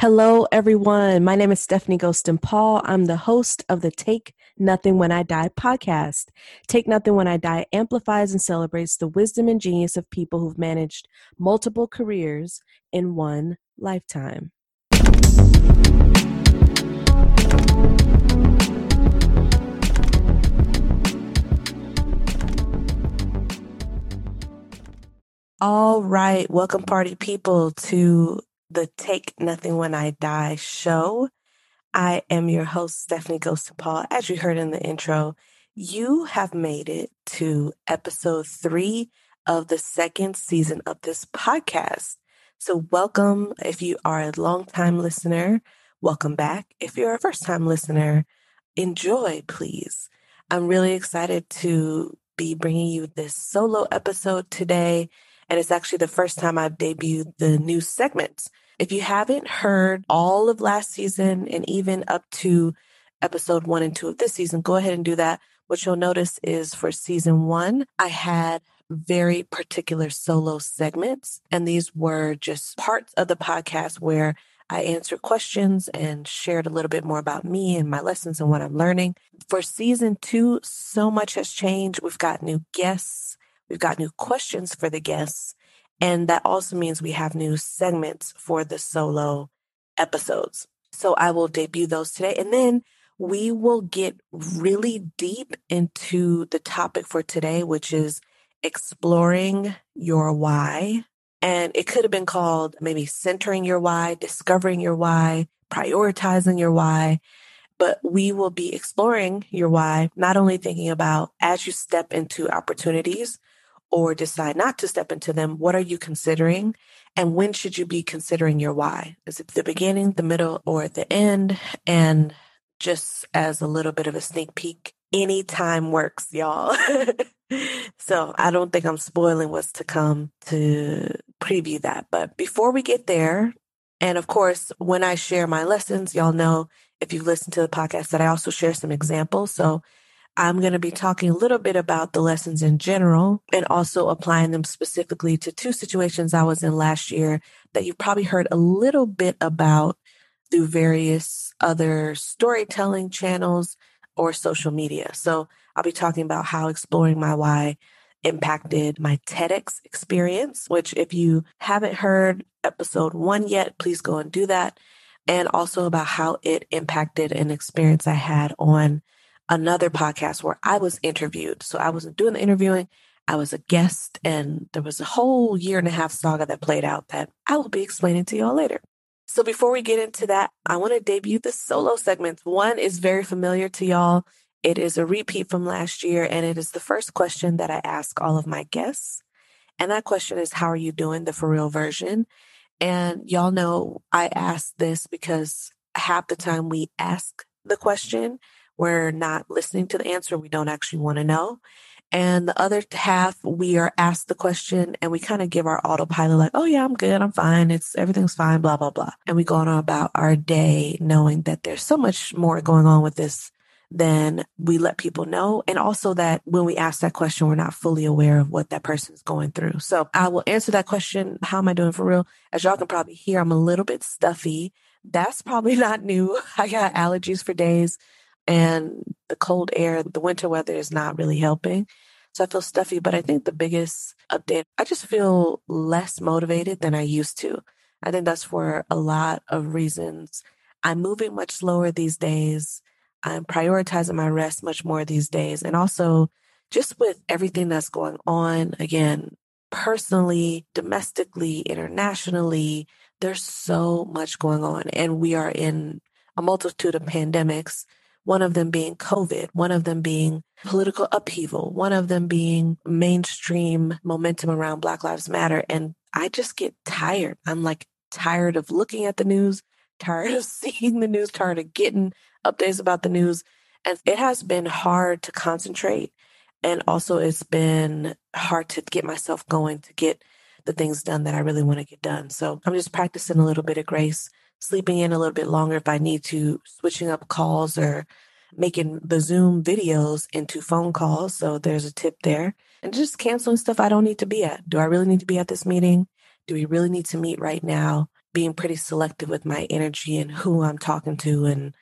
Hello, everyone. My name is Stephanie Ghostin Paul. I'm the host of the Take Nothing When I Die podcast. Take Nothing When I Die amplifies and celebrates the wisdom and genius of people who've managed multiple careers in one lifetime. All right, welcome, party people, to the Take Nothing When I Die show. I am your host, Stephanie Ghost Paul. As you heard in the intro, you have made it to episode three of the second season of this podcast. So, welcome if you are a long-time listener. Welcome back. If you're a first time listener, enjoy, please. I'm really excited to be bringing you this solo episode today. And it's actually the first time I've debuted the new segments. If you haven't heard all of last season and even up to episode one and two of this season, go ahead and do that. What you'll notice is for season one, I had very particular solo segments. And these were just parts of the podcast where I answered questions and shared a little bit more about me and my lessons and what I'm learning. For season two, so much has changed. We've got new guests. We've got new questions for the guests. And that also means we have new segments for the solo episodes. So I will debut those today. And then we will get really deep into the topic for today, which is exploring your why. And it could have been called maybe centering your why, discovering your why, prioritizing your why. But we will be exploring your why, not only thinking about as you step into opportunities, or decide not to step into them, what are you considering? And when should you be considering your why? Is it the beginning, the middle, or the end? And just as a little bit of a sneak peek, any time works, y'all. so I don't think I'm spoiling what's to come to preview that. But before we get there, and of course, when I share my lessons, y'all know if you've listened to the podcast that I also share some examples. So I'm going to be talking a little bit about the lessons in general and also applying them specifically to two situations I was in last year that you've probably heard a little bit about through various other storytelling channels or social media. So I'll be talking about how exploring my why impacted my TEDx experience, which if you haven't heard episode one yet, please go and do that. And also about how it impacted an experience I had on another podcast where I was interviewed. So I wasn't doing the interviewing. I was a guest and there was a whole year and a half saga that played out that I will be explaining to y'all later. So before we get into that, I want to debut the solo segments. One is very familiar to y'all. It is a repeat from last year and it is the first question that I ask all of my guests. And that question is, how are you doing? The for real version. And y'all know I ask this because half the time we ask the question we're not listening to the answer. We don't actually want to know. And the other half, we are asked the question and we kind of give our autopilot like, oh yeah, I'm good. I'm fine. It's everything's fine, blah, blah, blah. And we go on about our day knowing that there's so much more going on with this than we let people know. And also that when we ask that question, we're not fully aware of what that person is going through. So I will answer that question. How am I doing for real? As y'all can probably hear, I'm a little bit stuffy. That's probably not new. I got allergies for days and the cold air, the winter weather is not really helping. So I feel stuffy, but I think the biggest update, I just feel less motivated than I used to. I think that's for a lot of reasons. I'm moving much slower these days. I'm prioritizing my rest much more these days. And also, just with everything that's going on, again, personally, domestically, internationally, there's so much going on. And we are in a multitude of pandemics one of them being COVID, one of them being political upheaval, one of them being mainstream momentum around Black Lives Matter. And I just get tired. I'm like tired of looking at the news, tired of seeing the news, tired of getting updates about the news. And it has been hard to concentrate. And also, it's been hard to get myself going to get the things done that I really want to get done. So I'm just practicing a little bit of grace sleeping in a little bit longer if I need to, switching up calls or making the Zoom videos into phone calls. So there's a tip there. And just canceling stuff I don't need to be at. Do I really need to be at this meeting? Do we really need to meet right now? being pretty selective with my energy and who I'm talking to and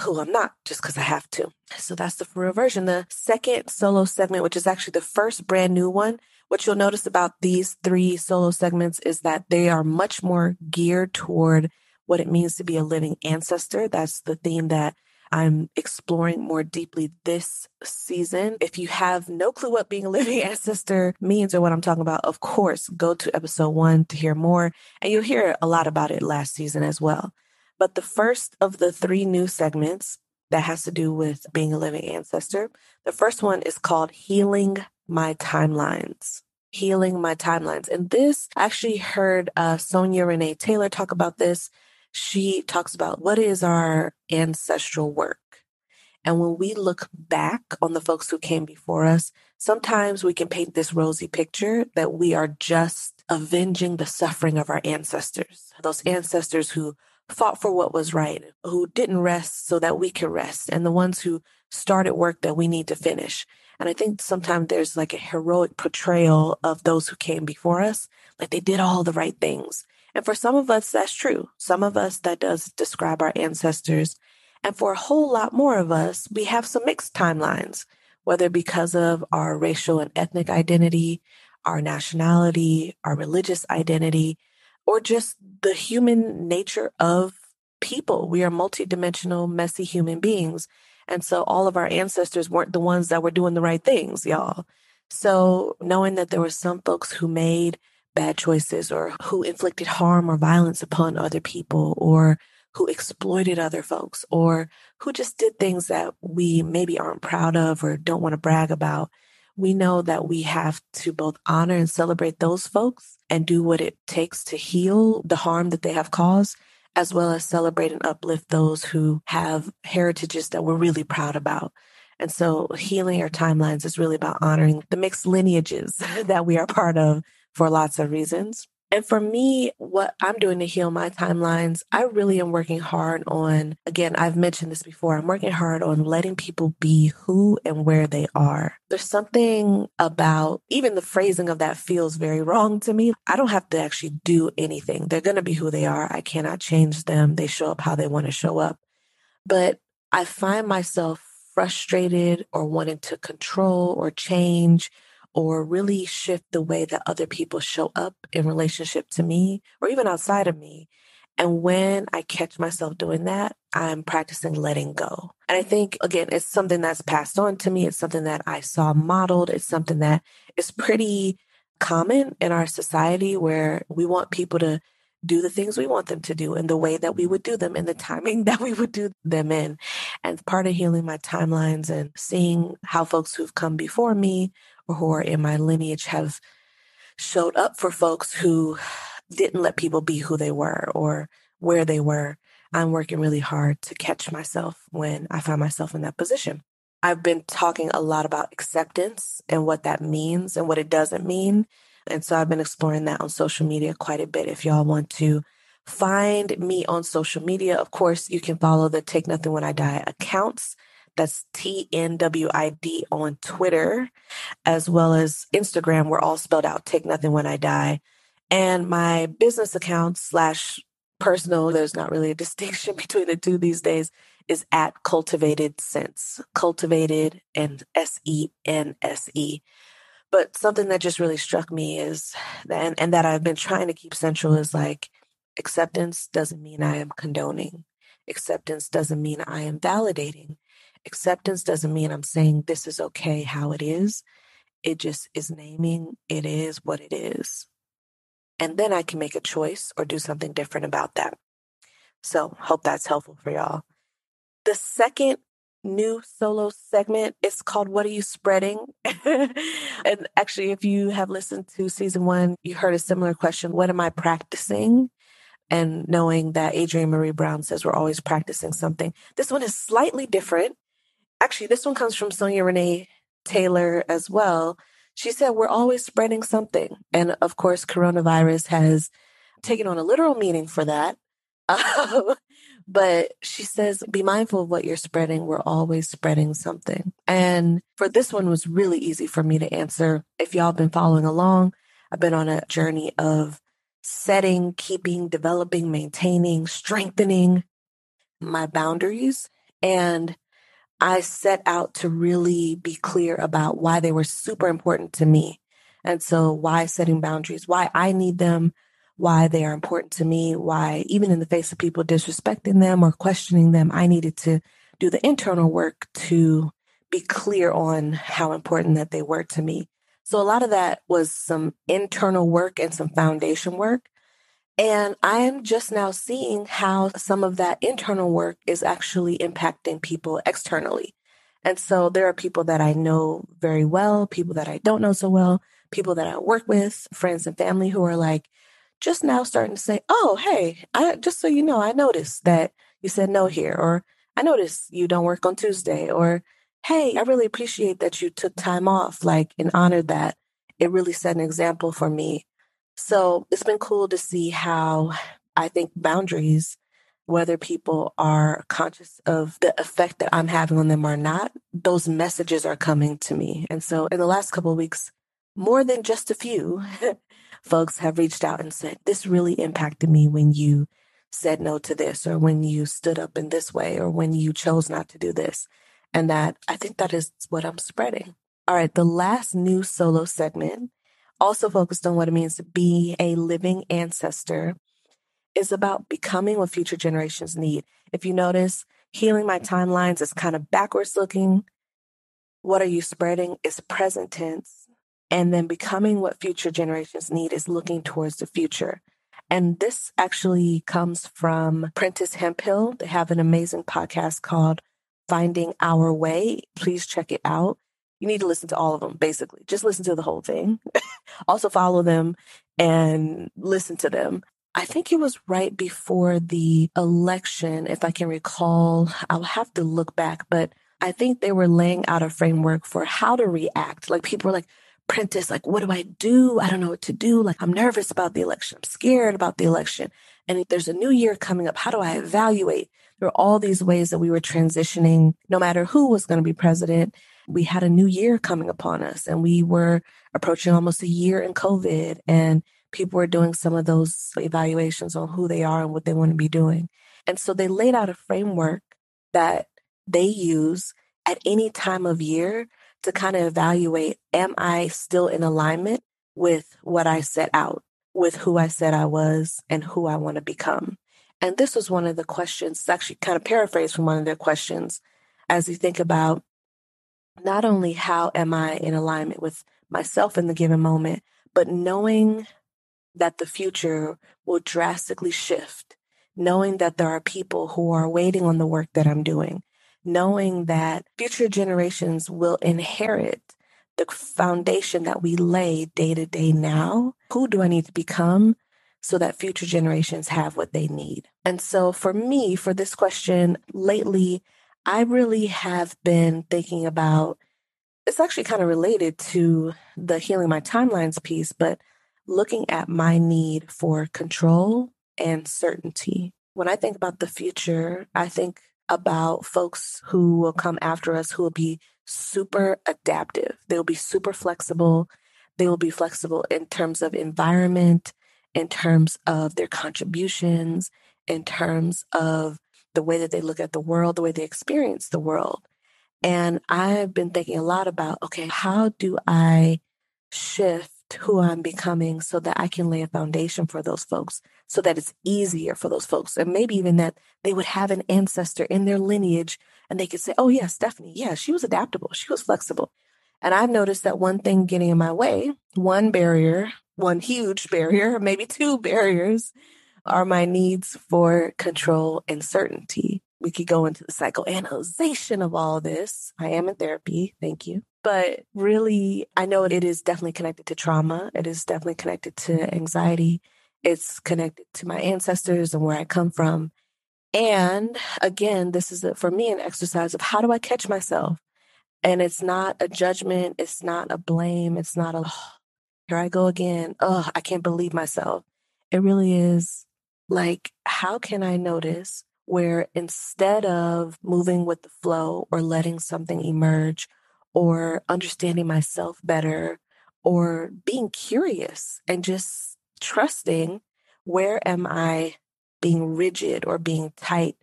who I'm not just because I have to. So that's the for real version. The second solo segment, which is actually the first brand new one, what you'll notice about these three solo segments is that they are much more geared toward what it means to be a living ancestor. That's the theme that I'm exploring more deeply this season. If you have no clue what being a living ancestor means or what I'm talking about, of course, go to episode one to hear more. And you'll hear a lot about it last season as well. But the first of the three new segments that has to do with being a living ancestor, the first one is called Healing My Timelines healing my timelines. And this I actually heard uh, Sonya Renee Taylor talk about this she talks about what is our ancestral work. And when we look back on the folks who came before us, sometimes we can paint this rosy picture that we are just avenging the suffering of our ancestors, those ancestors who fought for what was right, who didn't rest so that we could rest, and the ones who started work that we need to finish. And I think sometimes there's like a heroic portrayal of those who came before us, like they did all the right things. And for some of us, that's true. Some of us, that does describe our ancestors. And for a whole lot more of us, we have some mixed timelines, whether because of our racial and ethnic identity, our nationality, our religious identity, or just the human nature of people. We are multidimensional, messy human beings. And so all of our ancestors weren't the ones that were doing the right things, y'all. So knowing that there were some folks who made bad choices or who inflicted harm or violence upon other people or who exploited other folks or who just did things that we maybe aren't proud of or don't want to brag about. We know that we have to both honor and celebrate those folks and do what it takes to heal the harm that they have caused, as well as celebrate and uplift those who have heritages that we're really proud about. And so healing our timelines is really about honoring the mixed lineages that we are part of for lots of reasons. And for me, what I'm doing to heal my timelines, I really am working hard on, again, I've mentioned this before, I'm working hard on letting people be who and where they are. There's something about even the phrasing of that feels very wrong to me. I don't have to actually do anything. They're going to be who they are. I cannot change them. They show up how they want to show up. But I find myself frustrated or wanting to control or change or really shift the way that other people show up in relationship to me or even outside of me. And when I catch myself doing that, I'm practicing letting go. And I think, again, it's something that's passed on to me. It's something that I saw modeled. It's something that is pretty common in our society where we want people to do the things we want them to do in the way that we would do them in the timing that we would do them in. And part of healing my timelines and seeing how folks who've come before me or who are in my lineage have showed up for folks who didn't let people be who they were or where they were. I'm working really hard to catch myself when I find myself in that position. I've been talking a lot about acceptance and what that means and what it doesn't mean. And so I've been exploring that on social media quite a bit. If y'all want to find me on social media, of course, you can follow the Take Nothing When I Die accounts. That's TNWID on Twitter, as well as Instagram. We're all spelled out Take Nothing When I Die. And my business account slash personal, there's not really a distinction between the two these days, is at Cultivated Sense. Cultivated and S E N S E. But something that just really struck me is, and, and that I've been trying to keep central is like, acceptance doesn't mean I am condoning. Acceptance doesn't mean I am validating. Acceptance doesn't mean I'm saying this is okay how it is. It just is naming it is what it is. And then I can make a choice or do something different about that. So, hope that's helpful for y'all. The second new solo segment It's called What Are You Spreading? and actually, if you have listened to season one, you heard a similar question What am I practicing? And knowing that Adrienne Maree Brown says we're always practicing something. This one is slightly different actually, this one comes from Sonya Renee Taylor as well. She said, We're always spreading something. And of course, coronavirus has taken on a literal meaning for that. Um, but she says, Be mindful of what you're spreading. We're always spreading something. And for this one was really easy for me to answer. If y'all have been following along, I've been on a journey of setting, keeping, developing, maintaining, strengthening my boundaries. And I set out to really be clear about why they were super important to me. And so, why setting boundaries, why I need them, why they are important to me, why even in the face of people disrespecting them or questioning them, I needed to do the internal work to be clear on how important that they were to me. So a lot of that was some internal work and some foundation work. And I am just now seeing how some of that internal work is actually impacting people externally. And so there are people that I know very well, people that I don't know so well, people that I work with, friends and family who are like just now starting to say, "Oh, hey, I just so you know, I noticed that you said no here or I noticed you don't work on Tuesday or hey, I really appreciate that you took time off, like, and honored that. It really set an example for me. So it's been cool to see how I think boundaries, whether people are conscious of the effect that I'm having on them or not, those messages are coming to me. And so in the last couple of weeks, more than just a few folks have reached out and said, This really impacted me when you said no to this, or when you stood up in this way, or when you chose not to do this. And that I think that is what I'm spreading. All right, the last new solo segment, also focused on what it means to be a living ancestor, is about becoming what future generations need. If you notice, healing my timelines is kind of backwards looking. What are you spreading is present tense. And then becoming what future generations need is looking towards the future. And this actually comes from Prentis Hemphill. They have an amazing podcast called Finding Our Way. Please check it out. You need to listen to all of them, basically. Just listen to the whole thing. also, follow them and listen to them. I think it was right before the election, if I can recall. I'll have to look back, but I think they were laying out a framework for how to react. Like people were like, Prentis, like, what do I do? I don't know what to do. Like, I'm nervous about the election. I'm scared about the election. And there's a new year coming up, how do I evaluate? There were all these ways that we were transitioning, no matter who was going to be president. We had a new year coming upon us, and we were approaching almost a year in COVID, and people were doing some of those evaluations on who they are and what they want to be doing. And so they laid out a framework that they use at any time of year to kind of evaluate am I still in alignment with what I set out, with who I said I was, and who I want to become? And this was one of the questions, actually kind of paraphrased from one of their questions, as you think about not only how am I in alignment with myself in the given moment, but knowing that the future will drastically shift, knowing that there are people who are waiting on the work that I'm doing, knowing that future generations will inherit the foundation that we lay day to day now. Who do I need to become so that future generations have what they need. And so for me, for this question lately, I really have been thinking about it's actually kind of related to the healing my timelines piece, but looking at my need for control and certainty. When I think about the future, I think about folks who will come after us who will be super adaptive. They'll be super flexible. They will be flexible in terms of environment, in terms of their contributions, in terms of the way that they look at the world, the way they experience the world. And I've been thinking a lot about okay, how do I shift who I'm becoming so that I can lay a foundation for those folks so that it's easier for those folks. And maybe even that they would have an ancestor in their lineage and they could say, oh, yeah, Stephanie, yeah, she was adaptable, she was flexible. And I've noticed that one thing getting in my way, one barrier one huge barrier, maybe two barriers, are my needs for control and certainty. We could go into the psychoanalyzation of all this. I am in therapy, thank you. But really, I know it is definitely connected to trauma. It is definitely connected to anxiety. It's connected to my ancestors and where I come from. And again, this is a, for me an exercise of how do I catch myself? And it's not a judgment, it's not a blame, it's not a, oh, here I go again. Oh, I can't believe myself. It really is like, how can I notice where instead of moving with the flow or letting something emerge or understanding myself better or being curious and just trusting Where am I being rigid or being tight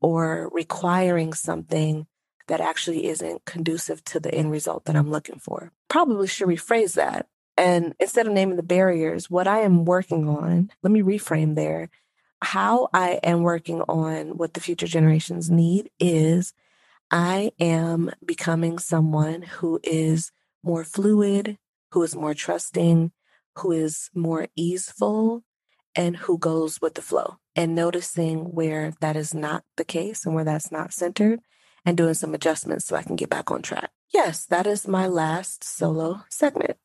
or requiring something that actually isn't conducive to the end result that I'm looking for? Probably should rephrase that. And instead of naming the barriers, what I am working on, let me reframe there. How I am working on what the future generations need is I am becoming someone who is more fluid, who is more trusting, who is more easeful, and who goes with the flow. And noticing where that is not the case and where that's not centered, and doing some adjustments so I can get back on track. Yes, that is my last solo segment.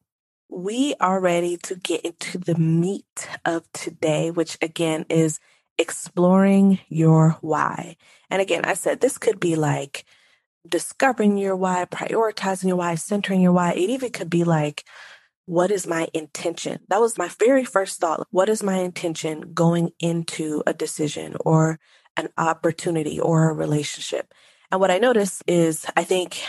We are ready to get into the meat of today, which again is exploring your why. And again, I said this could be like discovering your why, prioritizing your why, centering your why. It even could be like, what is my intention? That was my very first thought. What is my intention going into a decision or an opportunity or a relationship? And what I notice is I think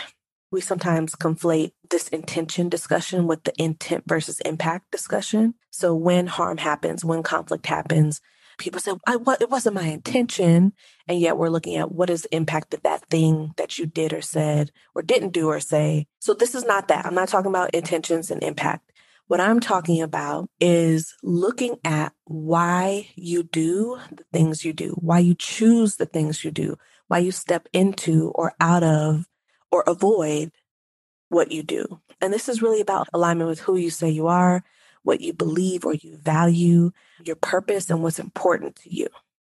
we sometimes conflate this intention discussion with the intent versus impact discussion. So when harm happens, when conflict happens, people say, I, it wasn't my intention. And yet we're looking at what is the impact of that thing that you did or said or didn't do or say. So this is not that. I'm not talking about intentions and impact. What I'm talking about is looking at why you do the things you do, why you choose the things you do, why you step into or out of or avoid what you do. And this is really about alignment with who you say you are, what you believe or you value, your purpose, and what's important to you.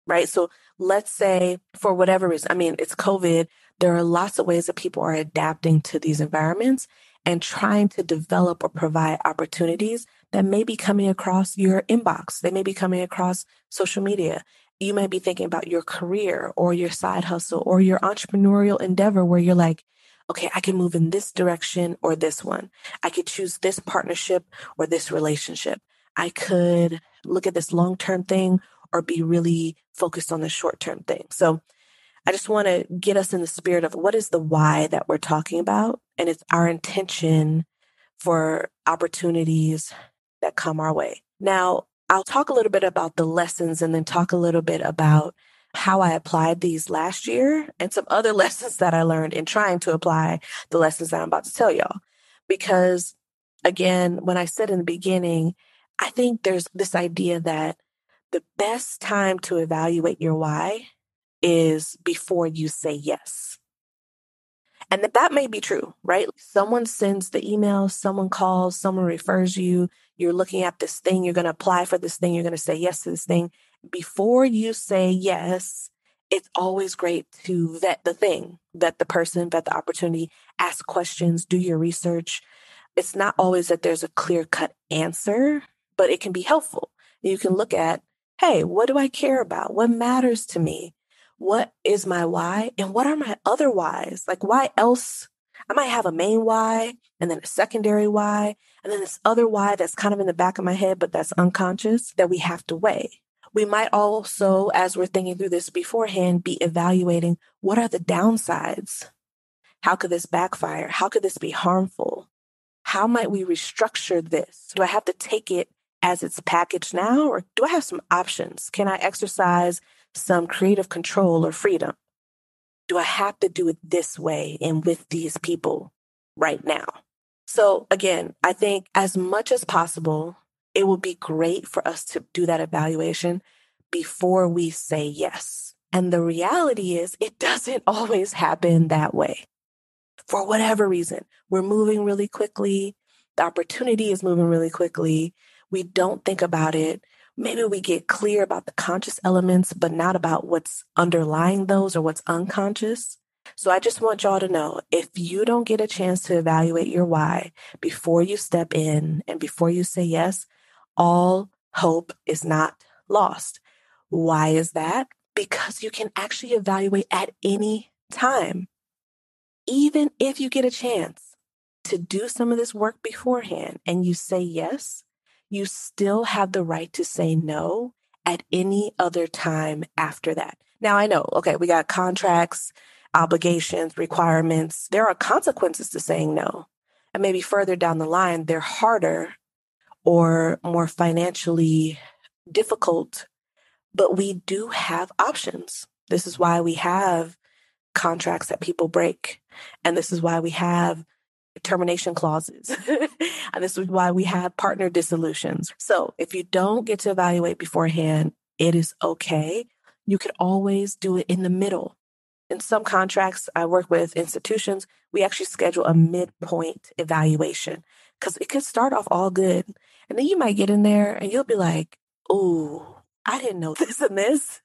Right. So let's say for whatever reason, I mean, it's COVID. There are lots of ways that people are adapting to these environments and trying to develop or provide opportunities that may be coming across your inbox. They may be coming across social media. You may be thinking about your career or your side hustle or your entrepreneurial endeavor where you're like, okay, I can move in this direction or this one. I could choose this partnership or this relationship. I could look at this long term thing or be really focused on the short term thing. So I just want to get us in the spirit of what is the why that we're talking about. And it's our intention for opportunities that come our way. Now, I'll talk a little bit about the lessons and then talk a little bit about how I applied these last year and some other lessons that I learned in trying to apply the lessons that I'm about to tell y'all. Because again, when I said in the beginning, I think there's this idea that the best time to evaluate your why is before you say yes. And that, that may be true, right? Someone sends the email, someone calls, someone refers you, you're looking at this thing, you're going to apply for this thing, you're going to say yes to this thing before you say yes, it's always great to vet the thing, vet the person, vet the opportunity, ask questions, do your research. It's not always that there's a clear cut answer, but it can be helpful. You can look at, hey, what do I care about? What matters to me? What is my why? And what are my other whys? Like, why else? I might have a main why and then a secondary why, and then this other why that's kind of in the back of my head, but that's unconscious that we have to weigh. We might also, as we're thinking through this beforehand, be evaluating what are the downsides? How could this backfire? How could this be harmful? How might we restructure this? Do I have to take it as it's packaged now, or do I have some options? Can I exercise some creative control or freedom? Do I have to do it this way and with these people right now? So, again, I think as much as possible, it would be great for us to do that evaluation before we say yes. And the reality is, it doesn't always happen that way. For whatever reason, we're moving really quickly. The opportunity is moving really quickly. We don't think about it. Maybe we get clear about the conscious elements, but not about what's underlying those or what's unconscious. So I just want y'all to know if you don't get a chance to evaluate your why before you step in and before you say yes, all hope is not lost. Why is that? Because you can actually evaluate at any time. Even if you get a chance to do some of this work beforehand and you say yes, you still have the right to say no at any other time after that. Now, I know, okay, we got contracts, obligations, requirements. There are consequences to saying no. And maybe further down the line, they're harder or more financially difficult, but we do have options. This is why we have contracts that people break. And this is why we have termination clauses. and this is why we have partner dissolutions. So if you don't get to evaluate beforehand, it is okay. You could always do it in the middle. In some contracts I work with institutions, we actually schedule a midpoint evaluation because it could start off all good. And then you might get in there and you'll be like, oh, I didn't know this and this.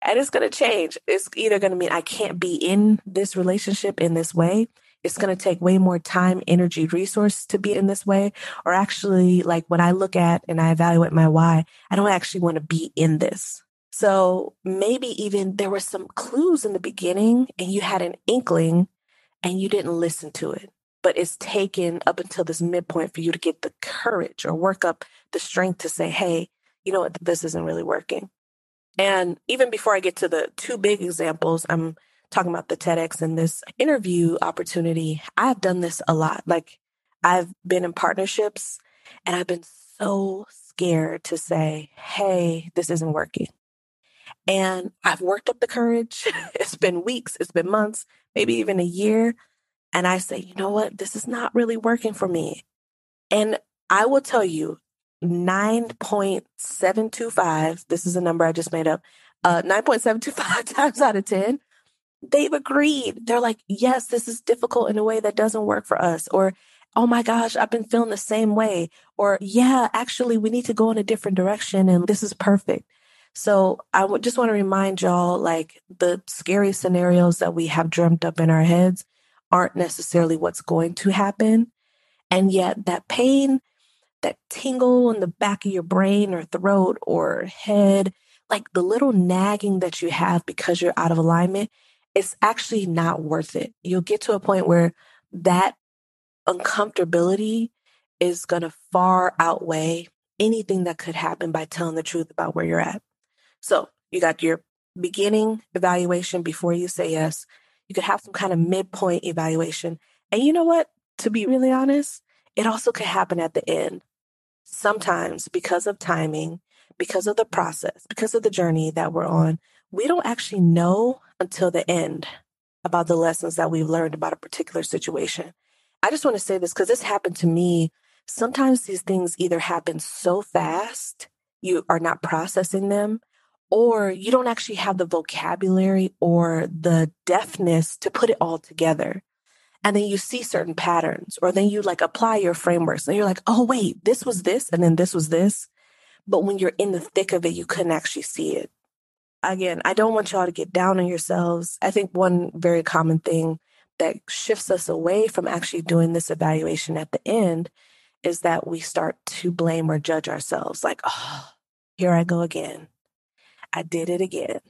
And it's going to change. It's either going to mean I can't be in this relationship in this way. It's going to take way more time, energy, resource to be in this way. Or actually, like when I look at and I evaluate my why, I don't actually want to be in this. So maybe even there were some clues in the beginning and you had an inkling and you didn't listen to it. But it's taken up until this midpoint for you to get the courage or work up the strength to say, hey, you know what, this isn't really working. And even before I get to the two big examples, I'm talking about the TEDx and this interview opportunity. I've done this a lot. Like I've been in partnerships and I've been so scared to say, hey, this isn't working. And I've worked up the courage. it's been weeks, it's been months, maybe even a year. And I say, you know what? This is not really working for me. And I will tell you, 9.725, this is a number I just made up, uh, 9.725 times out of 10, they've agreed. They're like, yes, this is difficult in a way that doesn't work for us. Or, oh my gosh, I've been feeling the same way. Or, yeah, actually, we need to go in a different direction and this is perfect. So I would just want to remind y'all like the scary scenarios that we have dreamt up in our heads aren't necessarily what's going to happen. And yet that pain that tingle in the back of your brain or throat or head, like the little nagging that you have because you're out of alignment, it's actually not worth it. You'll get to a point where that uncomfortability is going to far outweigh anything that could happen by telling the truth about where you're at. So you got your beginning evaluation before you say yes. You could have some kind of midpoint evaluation. And you know what? To be really honest, it also could happen at the end sometimes because of timing, because of the process, because of the journey that we're on, we don't actually know until the end about the lessons that we've learned about a particular situation. I just want to say this because this happened to me. Sometimes these things either happen so fast, you are not processing them, or you don't actually have the vocabulary or the deafness to put it all together. And then you see certain patterns or then you like apply your frameworks and you're like oh wait this was this and then this was this. But when you're in the thick of it you couldn't actually see it. Again i don't want y'all to get down on yourselves. I think one very common thing that shifts us away from actually doing this evaluation at the end is that we start to blame or judge ourselves like oh here i go again i did it again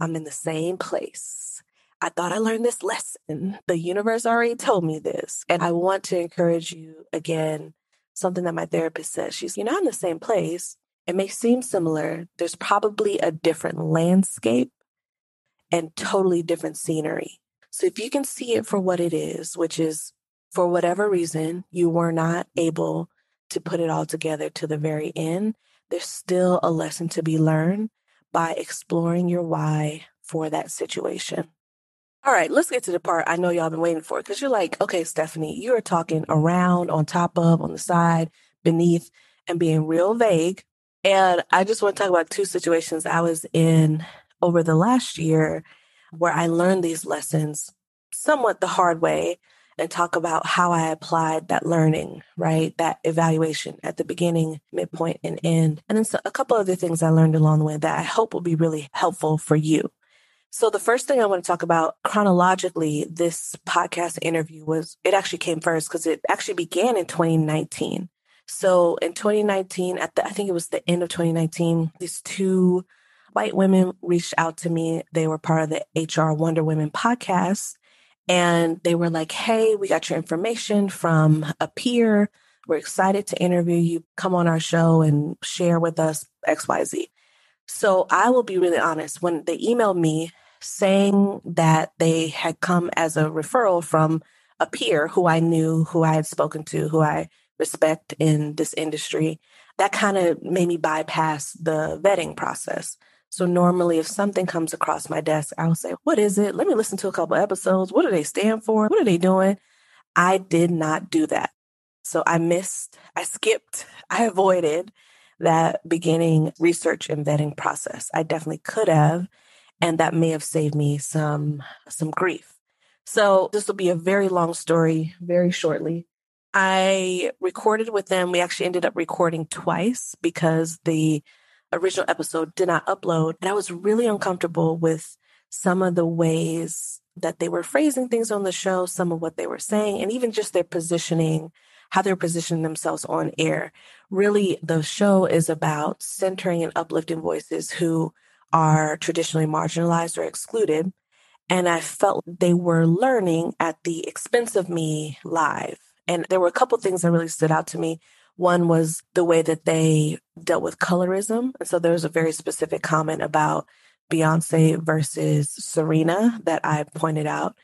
i'm in the same place I thought I learned this lesson. The universe already told me this. And I want to encourage you again, something that my therapist said. She's, you're not in the same place. It may seem similar. There's probably a different landscape and totally different scenery. So if you can see it for what it is, which is for whatever reason, you were not able to put it all together to the very end, there's still a lesson to be learned by exploring your why for that situation. All right, let's get to the part I know y'all been waiting for because you're like, okay, Stephanie, you're talking around, on top of, on the side, beneath, and being real vague. And I just want to talk about two situations I was in over the last year where I learned these lessons somewhat the hard way and talk about how I applied that learning, right? That evaluation at the beginning, midpoint, and end. And then so a couple other things I learned along the way that I hope will be really helpful for you. So the first thing I want to talk about chronologically, this podcast interview was, it actually came first because it actually began in 2019. So in 2019, at the, I think it was the end of 2019, these two white women reached out to me. They were part of the HR Wonder Women podcast. And they were like, Hey, we got your information from a peer. We're excited to interview you. Come on our show and share with us XYZ. So I will be really honest. When they emailed me saying that they had come as a referral from a peer who I knew, who I had spoken to, who I respect in this industry, that kind of made me bypass the vetting process. So normally if something comes across my desk, I'll say, what is it? Let me listen to a couple episodes. What do they stand for? What are they doing? I did not do that. So I missed, I skipped, I avoided that beginning research and vetting process. I definitely could have, and that may have saved me some some grief. So this will be a very long story, very shortly. I recorded with them. We actually ended up recording twice because the original episode did not upload. And I was really uncomfortable with some of the ways that they were phrasing things on the show, some of what they were saying, and even just their positioning, how they're positioning themselves on air. Really, the show is about centering and uplifting voices who are traditionally marginalized or excluded. And I felt they were learning at the expense of me live. And there were a couple things that really stood out to me. One was the way that they dealt with colorism. And so there was a very specific comment about Beyonce versus Serena that I pointed out.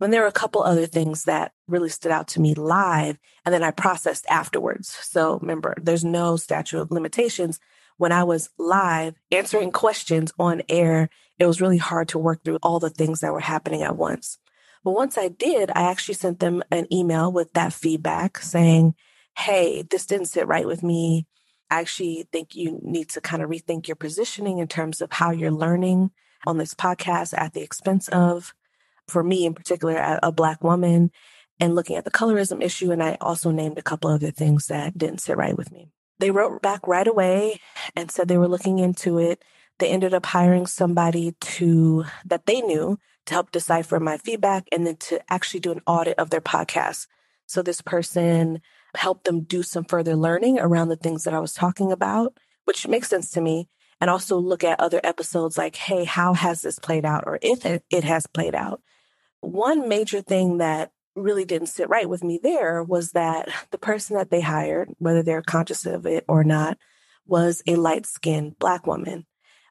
But there were a couple other things that really stood out to me live, and then I processed afterwards. So remember, there's no statute of limitations. When I was live answering questions on air, it was really hard to work through all the things that were happening at once. But once I did, I actually sent them an email with that feedback saying, Hey, this didn't sit right with me. I actually think you need to kind of rethink your positioning in terms of how you're learning on this podcast at the expense of, for me in particular, a, Black woman and looking at the colorism issue. And I also named a couple other things that didn't sit right with me. They wrote back right away and said they were looking into it. They ended up hiring somebody to that they knew to help decipher my feedback and then to actually do an audit of their podcast. So this person help them do some further learning around the things that I was talking about, which makes sense to me. And also look at other episodes like, hey, how has this played out? Or if it has played out. One major thing that really didn't sit right with me there was that the person that they hired, whether they're conscious of it or not, was a light skinned Black woman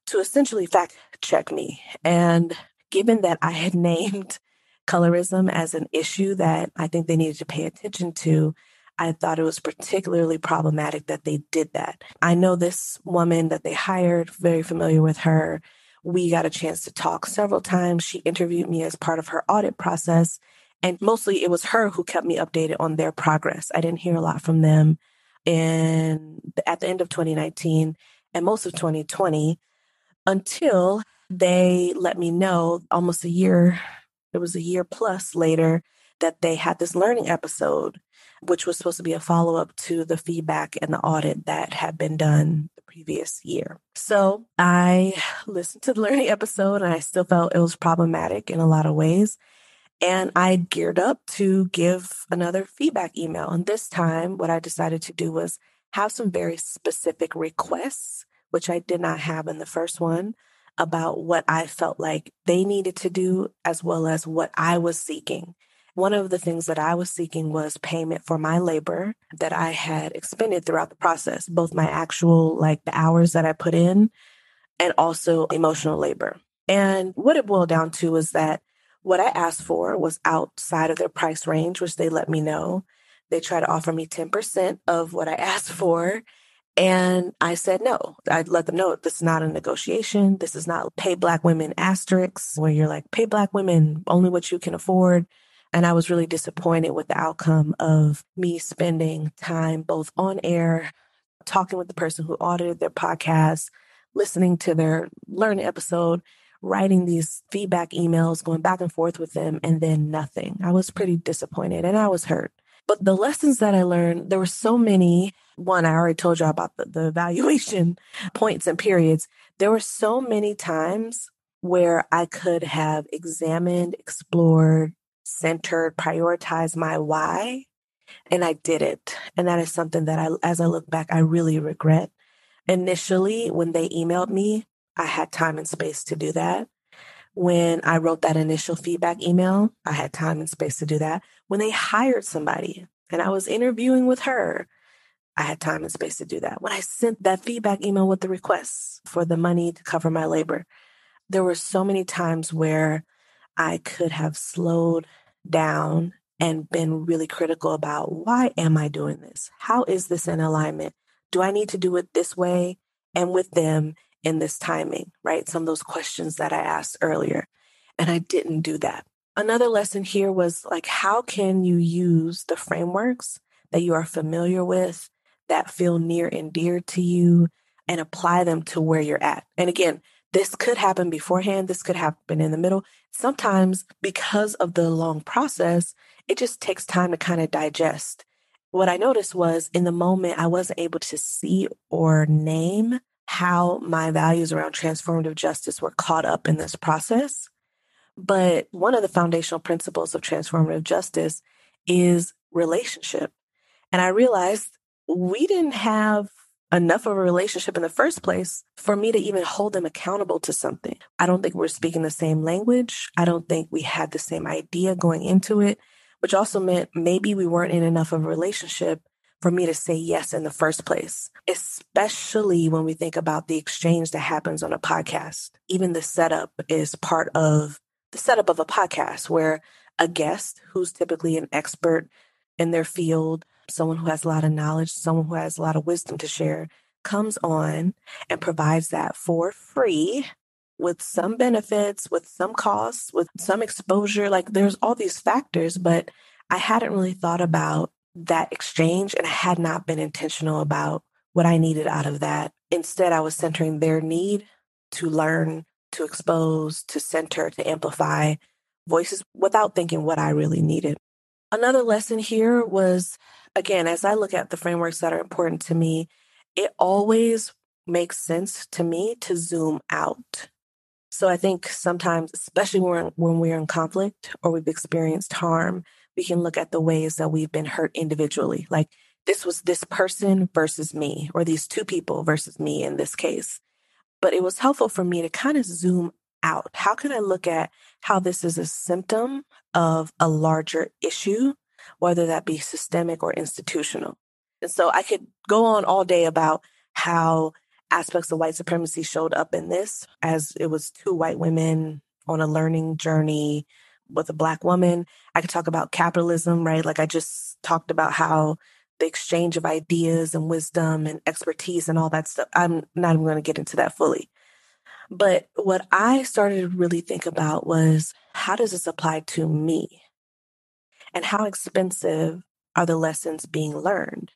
to essentially fact check me. And given that I had named colorism as an issue that I think they needed to pay attention to, I thought it was particularly problematic that they did that. I know this woman that they hired, very familiar with her. We got a chance to talk several times. She interviewed me as part of her audit process. And mostly it was her who kept me updated on their progress. I didn't hear a lot from them in at the end of 2019 and most of 2020 until they let me know almost a year, it was a year plus later that they had this learning episode which was supposed to be a follow up to the feedback and the audit that had been done the previous year. So I listened to the learning episode and I still felt it was problematic in a lot of ways. And I geared up to give another feedback email. And this time, what I decided to do was have some very specific requests, which I did not have in the first one, about what I felt like they needed to do, as well as what I was seeking. One of the things that I was seeking was payment for my labor that I had expended throughout the process, both my actual, like the hours that I put in, and also emotional labor. And what it boiled down to was that what I asked for was outside of their price range, which they let me know. They tried to offer me 10% of what I asked for. And I said no. I let them know this is not a negotiation. This is not pay black women asterisks where you're like, pay black women only what you can afford. And I was really disappointed with the outcome of me spending time both on air, talking with the person who audited their podcast, listening to their learning episode, writing these feedback emails, going back and forth with them, and then nothing. I was pretty disappointed and I was hurt. But the lessons that I learned, there were so many. One, I already told you about the, the evaluation points and periods. There were so many times where I could have examined, explored, centered, prioritize my why. And I did it. And that is something that I, as I look back, I really regret. Initially, when they emailed me, I had time and space to do that. When I wrote that initial feedback email, I had time and space to do that. When they hired somebody and I was interviewing with her, I had time and space to do that. When I sent that feedback email with the requests for the money to cover my labor, there were so many times where I could have slowed down and been really critical about why am I doing this? How is this in alignment do I need to do it this way and with them in this timing, right? Some of those questions that I asked earlier. And I didn't do that. Another lesson here was like, how can you use the frameworks that you are familiar with, that feel near and dear to you, and apply them to where you're at? And again, this could happen beforehand, this could happen in the middle. Sometimes, because of the long process, it just takes time to kind of digest. What I noticed was in the moment, I wasn't able to see or name how my values around transformative justice were caught up in this process. But one of the foundational principles of transformative justice is relationship. And I realized we didn't have enough of a relationship in the first place for me to even hold them accountable to something. I don't think we're speaking the same language. I don't think we had the same idea going into it, which also meant maybe we weren't in enough of a relationship for me to say yes in the first place, especially when we think about the exchange that happens on a podcast. Even the setup is part of the setup of a podcast where a guest who's typically an expert in their field someone who has a lot of knowledge, someone who has a lot of wisdom to share, comes on and provides that for free with some benefits, with some costs, with some exposure. Like there's all these factors, but I hadn't really thought about that exchange and I had not been intentional about what I needed out of that. Instead, I was centering their need to learn, to expose, to center, to amplify voices without thinking what I really needed. Another lesson here was again, as I look at the frameworks that are important to me, it always makes sense to me to zoom out. So I think sometimes, especially when, when we're in conflict or we've experienced harm, we can look at the ways that we've been hurt individually. Like this was this person versus me, or these two people versus me in this case. But it was helpful for me to kind of zoom out. How can I look at how this is a symptom of a larger issue whether that be systemic or institutional. And so I could go on all day about how aspects of white supremacy showed up in this, as it was two white women on a learning journey with a black woman. I could talk about capitalism, right? Like I just talked about how the exchange of ideas and wisdom and expertise and all that stuff. I'm not even going to get into that fully. But what I started to really think about was how does this apply to me? And how expensive are the lessons being learned?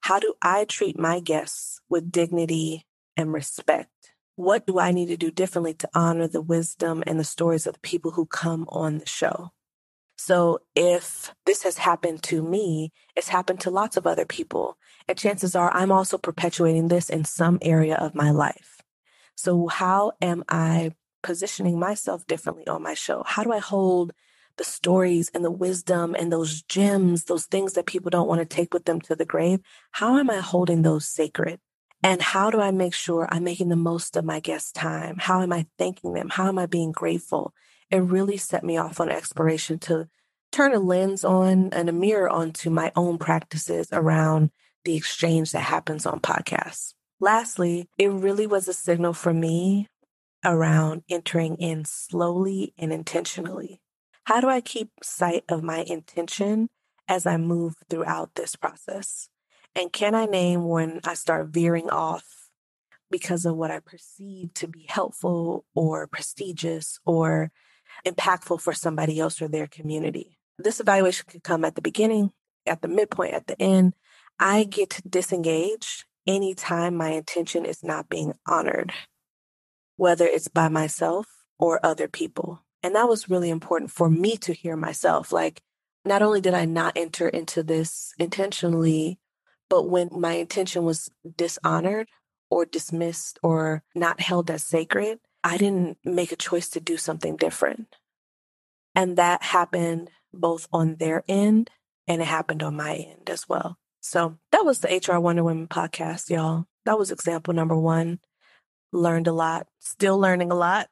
How do I treat my guests with dignity and respect? What do I need to do differently to honor the wisdom and the stories of the people who come on the show? So, if this has happened to me, it's happened to lots of other people. And chances are I'm also perpetuating this in some area of my life. So, how am I positioning myself differently on my show? How do I hold the stories and the wisdom and those gems, those things that people don't want to take with them to the grave, how am I holding those sacred? And how do I make sure I'm making the most of my guest time? How am I thanking them? How am I being grateful? It really set me off on exploration to turn a lens on and a mirror onto my own practices around the exchange that happens on podcasts. Lastly, it really was a signal for me around entering in slowly and intentionally. How do I keep sight of my intention as I move throughout this process? And can I name when I start veering off because of what I perceive to be helpful or prestigious or impactful for somebody else or their community? This evaluation could come at the beginning, at the midpoint, at the end. I get to disengage anytime my intention is not being honored, whether it's by myself or other people. And that was really important for me to hear myself. Like, not only did I not enter into this intentionally, but when my intention was dishonored or dismissed or not held as sacred, I didn't make a choice to do something different. And that happened both on their end and it happened on my end as well. So that was the HR Wonder Women podcast, y'all. That was example number one. Learned a lot, still learning a lot.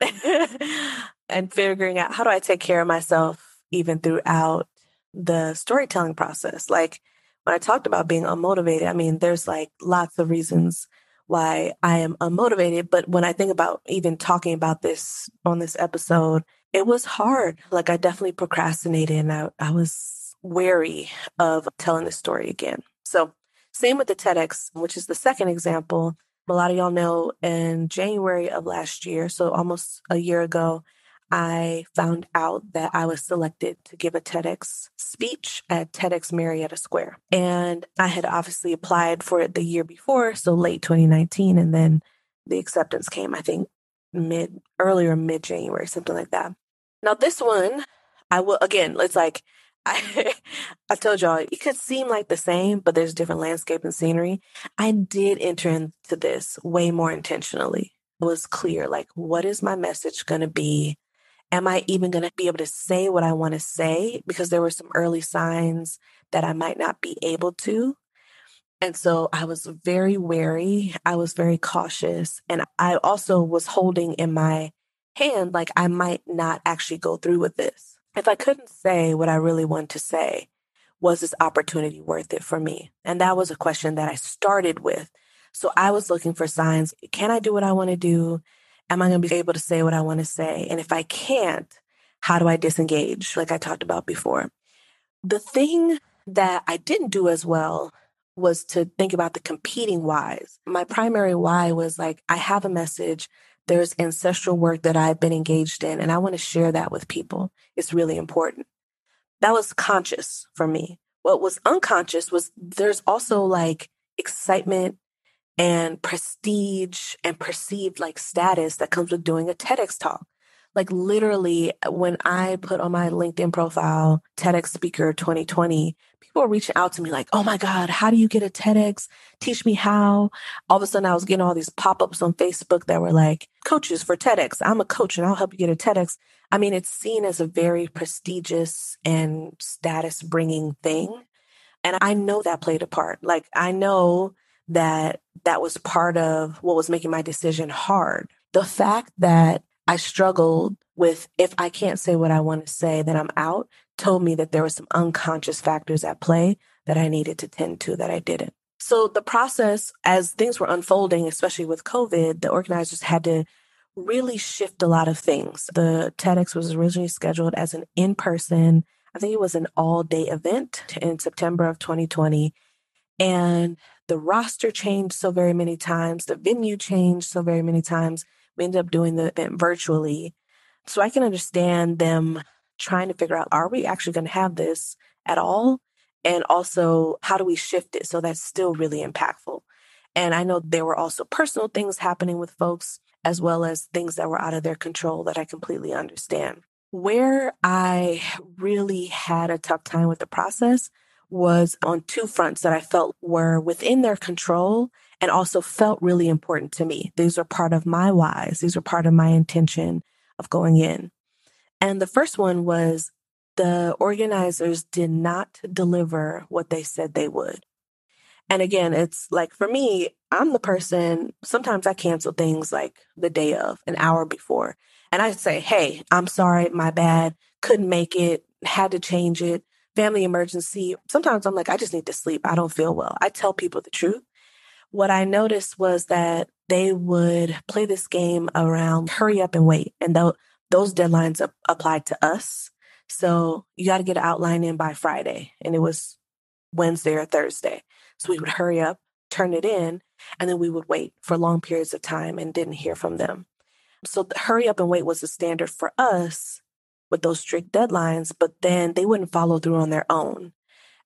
and figuring out how do I take care of myself even throughout the storytelling process. Like when I talked about being unmotivated, I mean, there's like lots of reasons why I am unmotivated. But when I think about even talking about this on this episode, it was hard. Like I definitely procrastinated and I, I was wary of telling the story again. So Same with the TEDx, which is the second example. A lot of y'all know in January of last year, so almost a year ago, I found out that I was selected to give a TEDx speech at TEDx Marietta Square. And I had obviously applied for it the year before, so late 2019. And then the acceptance came, I think, mid, earlier mid January, something like that. Now, this one, I will, again, it's like, I, I told y'all it could seem like the same, but there's different landscape and scenery. I did enter into this way more intentionally. It was clear, like, what is my message going to be? Am I even going to be able to say what I want to say? Because there were some early signs that I might not be able to. And so I was very wary. I was very cautious. And I also was holding in my hand, like, I might not actually go through with this. If I couldn't say what I really wanted to say, was this opportunity worth it for me? And that was a question that I started with. So I was looking for signs. Can I do what I want to do? am I going to be able to say what I want to say? And if I can't, how do I disengage, like I talked about before? The thing that I didn't do as well was to think about the competing whys. My primary why was like, I have a message. There's ancestral work that I've been engaged in, and I want to share that with people. It's really important. That was conscious for me. What was unconscious was there's also like excitement and prestige and perceived like status that comes with doing a TEDx talk. Like literally, uh, when I put on my LinkedIn profile, TEDx speaker 2020, people were reaching out to me like, oh my God, how do you get a TEDx? Teach me how. All of a sudden, I was getting all these pop ups on Facebook that were like, coaches for TEDx. I'm a coach and I'll help you get a TEDx. I mean, it's seen as a very prestigious and status bringing thing. And I know that played a part. Like, I know that that was part of what was making my decision hard. The fact that I struggled with if I can't say what I want to say, then I'm out, told me that there were some unconscious factors at play that I needed to tend to that I didn't. So the process, as things were unfolding, especially with COVID, the organizers had to really shift a lot of things. The TEDx was originally scheduled as an in person, I think it was an all day event in September of 2020. And the roster changed so very many times, the venue changed so very many times. We ended up doing the event virtually. So I can understand them trying to figure out are we actually going to have this at all? And also, how do we shift it so that's still really impactful? And I know there were also personal things happening with folks, as well as things that were out of their control that I completely understand. Where I really had a tough time with the process was on two fronts that I felt were within their control and also felt really important to me. These were part of my whys, these were part of my intention of going in. And the first one was the organizers did not deliver what they said they would. And again, it's like for me, I'm the person, sometimes I cancel things like the day of, an hour before. And I say, hey, I'm sorry, my bad, couldn't make it, had to change it family emergency, sometimes I'm like, I just need to sleep. I don't feel well. I tell people the truth. What I noticed was that they would play this game around hurry up and wait. And th- those deadlines ap- applied to us. So you got to get an outline in by Friday. And it was Wednesday or Thursday. So we would hurry up, turn it in, and then we would wait for long periods of time and didn't hear from them. So hurry up and wait was the standard for us with those strict deadlines, but then they wouldn't follow through on their own.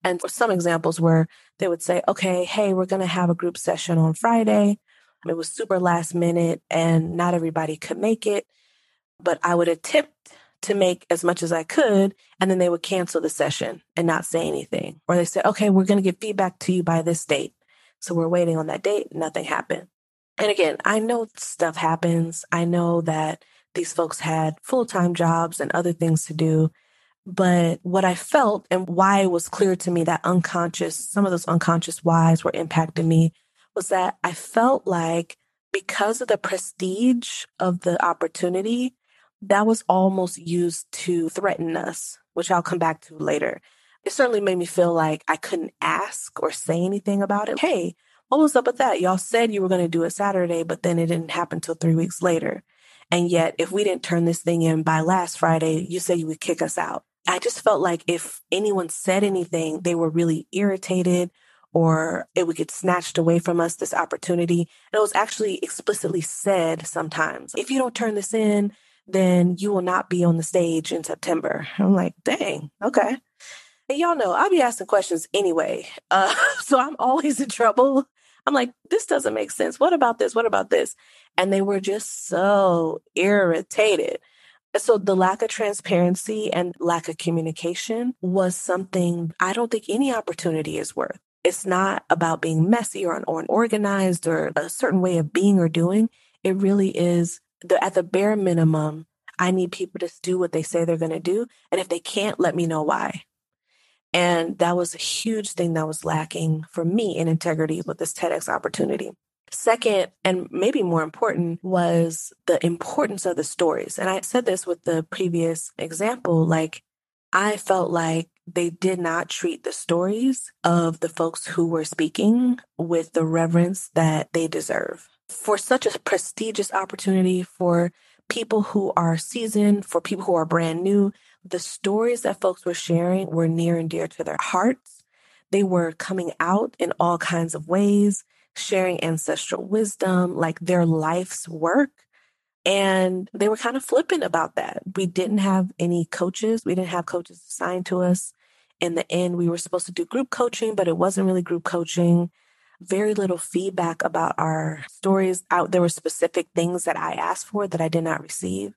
And some examples where they would say, okay, hey, we're going to have a group session on Friday. It was super last minute and not everybody could make it, but I would attempt to make as much as I could. And then they would cancel the session and not say anything. Or they said, okay, we're going to get feedback to you by this date. So we're waiting on that date. Nothing happened. And again, I know stuff happens. I know that these folks had full time jobs and other things to do. But what I felt and why it was clear to me that unconscious, some of those unconscious whys were impacting me was that I felt like because of the prestige of the opportunity, that was almost used to threaten us, which I'll come back to later. It certainly made me feel like I couldn't ask or say anything about it. Hey, what was up with that? Y'all said you were going to do it Saturday, but then it didn't happen until three weeks later. And yet, if we didn't turn this thing in by last Friday, you said you would kick us out. I just felt like if anyone said anything, they were really irritated or it would get snatched away from us, this opportunity. And it was actually explicitly said sometimes if you don't turn this in, then you will not be on the stage in September. I'm like, dang, okay. And y'all know I'll be asking questions anyway. Uh, so I'm always in trouble. I'm like, this doesn't make sense. What about this? What about this? And they were just so irritated. So the lack of transparency and lack of communication was something I don't think any opportunity is worth. It's not about being messy or unorganized or a certain way of being or doing. It really is the, at the bare minimum, I need people to do what they say they're going to do. And if they can't, let me know why. And that was a huge thing that was lacking for me in integrity with this TEDx opportunity. Second, and maybe more important, was the importance of the stories. And I said this with the previous example like, I felt like they did not treat the stories of the folks who were speaking with the reverence that they deserve. For such a prestigious opportunity for people who are seasoned, for people who are brand new, the stories that folks were sharing were near and dear to their hearts. They were coming out in all kinds of ways, sharing ancestral wisdom, like their life's work. And they were kind of flippant about that. We didn't have any coaches, we didn't have coaches assigned to us. In the end, we were supposed to do group coaching, but it wasn't really group coaching. Very little feedback about our stories. Out there were specific things that I asked for that I did not receive.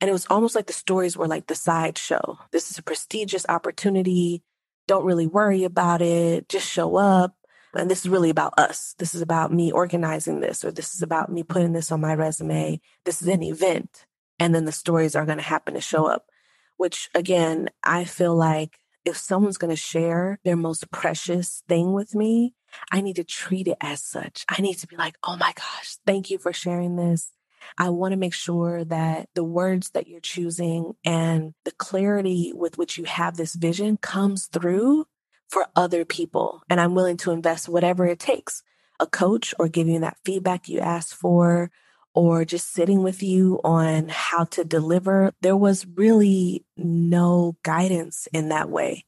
And it was almost like the stories were like the sideshow. This is a prestigious opportunity. Don't really worry about it. Just show up. And this is really about us. This is about me organizing this, or this is about me putting this on my resume. This is an event. And then the stories are going to happen to show up, which again, I feel like if someone's going to share their most precious thing with me, I need to treat it as such. I need to be like, oh my gosh, thank you for sharing this. I want to make sure that the words that you're choosing and the clarity with which you have this vision comes through for other people. And I'm willing to invest whatever it takes a coach or giving that feedback you asked for or just sitting with you on how to deliver. There was really no guidance in that way.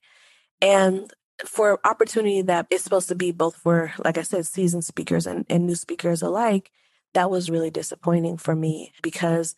And for opportunity that is supposed to be both for, like I said, seasoned speakers and, and new speakers alike, that was really disappointing for me because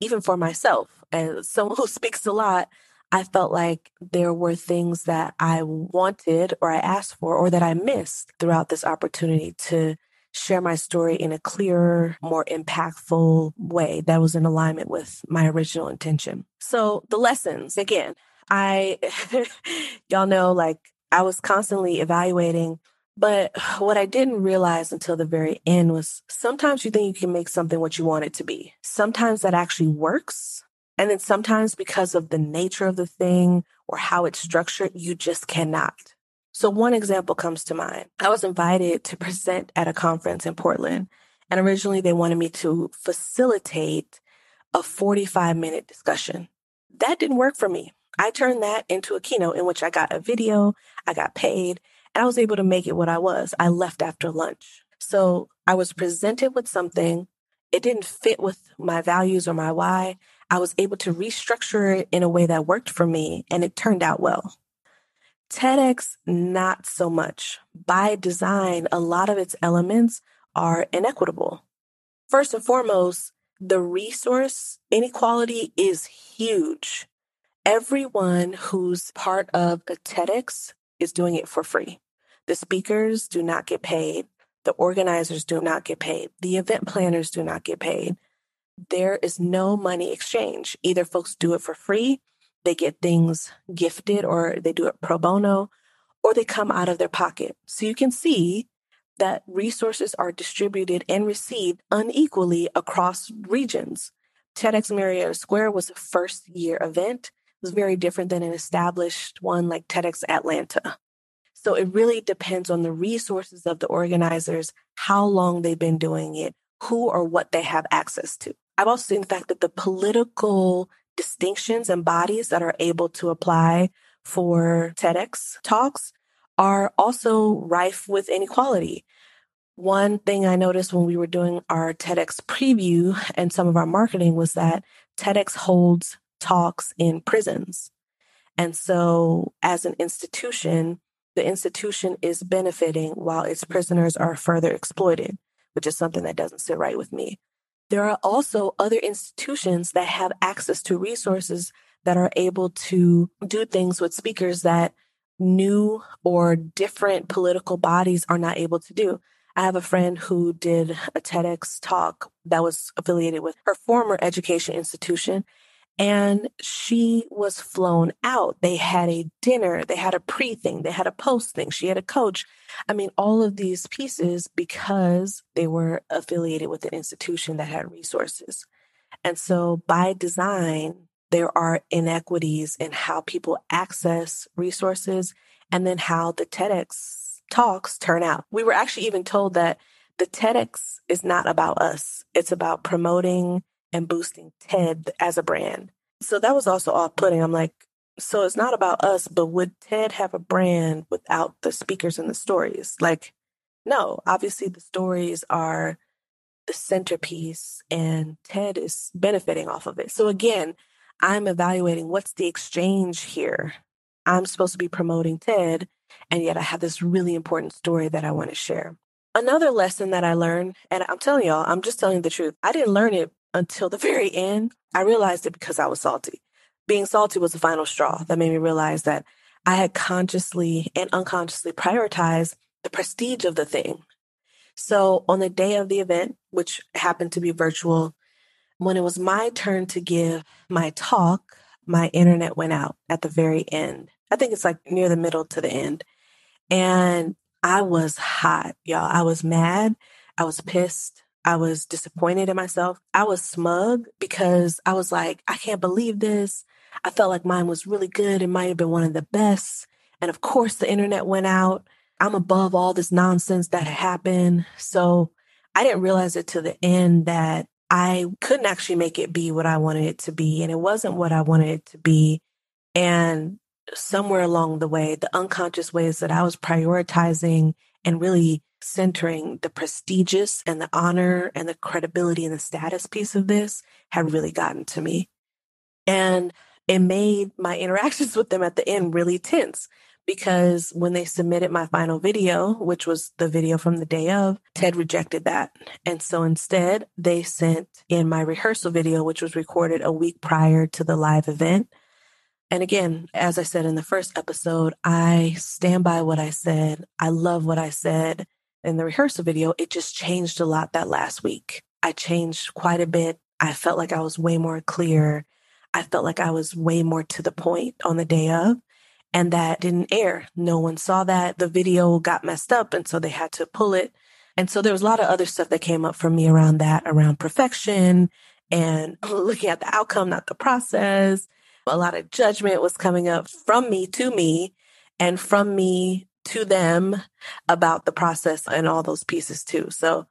even for myself, as someone who speaks a lot, I felt like there were things that I wanted or I asked for or that I missed throughout this opportunity to share my story in a clearer, more impactful way that was in alignment with my original intention. So the lessons, again, I, y'all know, like I was constantly evaluating but what I didn't realize until the very end was sometimes you think you can make something what you want it to be. Sometimes that actually works. And then sometimes because of the nature of the thing or how it's structured, you just cannot. So one example comes to mind. I was invited to present at a conference in Portland. And originally they wanted me to facilitate a 45 minute discussion. That didn't work for me. I turned that into a keynote in which I got a video, I got paid, and I was able to make it what I was. I left after lunch. So I was presented with something. It didn't fit with my values or my why. I was able to restructure it in a way that worked for me, and it turned out well. TEDx, not so much. By design, a lot of its elements are inequitable. First and foremost, the resource inequality is huge. Everyone who's part of a TEDx is doing it for free. The speakers do not get paid. The organizers do not get paid. The event planners do not get paid. There is no money exchange. Either folks do it for free, they get things gifted, or they do it pro bono, or they come out of their pocket. So you can see that resources are distributed and received unequally across regions. TEDx Marietta Square was a first year event. It was very different than an established one like TEDx Atlanta. So it really depends on the resources of the organizers, how long they've been doing it, who or what they have access to. I've also seen the fact that the political distinctions and bodies that are able to apply for TEDx talks are also rife with inequality. One thing I noticed when we were doing our TEDx preview and some of our marketing was that TEDx holds talks in prisons. And so, as an institution, the institution is benefiting while its prisoners are further exploited, which is something that doesn't sit right with me. There are also other institutions that have access to resources that are able to do things with speakers that new or different political bodies are not able to do. I have a friend who did a TEDx talk that was affiliated with her former education institution, and she was flown out. They had a dinner, they had a pre thing, they had a post thing, she had a coach. I mean, all of these pieces because they were affiliated with an institution that had resources. And so by design, there are inequities in how people access resources and then how the TEDx talks turn out. We were actually even told that the TEDx is not about us, it's about promoting and boosting TED as a brand. So that was also off putting. I'm like, so it's not about us, but would TED have a brand without the speakers and the stories? Like, no, obviously the stories are the centerpiece and TED is benefiting off of it. So again, I'm evaluating what's the exchange here. I'm supposed to be promoting TED, and yet I have this really important story that I want to share. Another lesson that I learned, and I'm telling y'all, I'm just telling the truth. I didn't learn it until the very end. I realized it because I was salty. Being salty was the final straw that made me realize that I had consciously and unconsciously prioritized the prestige of the thing. So on the day of the event, which happened to be virtual, when it was my turn to give my talk, my internet went out at the very end. I think it's like near the middle to the end. And I was hot, y'all. I was mad. I was pissed. I was disappointed in myself. I was smug because I was like, I can't believe this. I felt like mine was really good. It might have been one of the best. And of course, the internet went out. I'm above all this nonsense that happened. So I didn't realize it to the end that I couldn't actually make it be what I wanted it to be. And it wasn't what I wanted it to be. And somewhere along the way, the unconscious ways that I was prioritizing and really centering the prestigious and the honor and the credibility and the status piece of this had really gotten to me. And it made my interactions with them at the end really tense because when they submitted my final video, which was the video from the day of, TED rejected that. And so instead, they sent in my rehearsal video, which was recorded a week prior to the live event. And again, as I said in the first episode, I stand by what I said. I love what I said in the rehearsal video. It just changed a lot that last week. I changed quite a bit. I felt like I was way more clear. I felt like I was way more to the point on the day of and that didn't air. No one saw that. The video got messed up, and so they had to pull it. And so there was a lot of other stuff that came up for me around that, around perfection and looking at the outcome, not the process. A lot of judgment was coming up from me to me and from me to them about the process and all those pieces too. So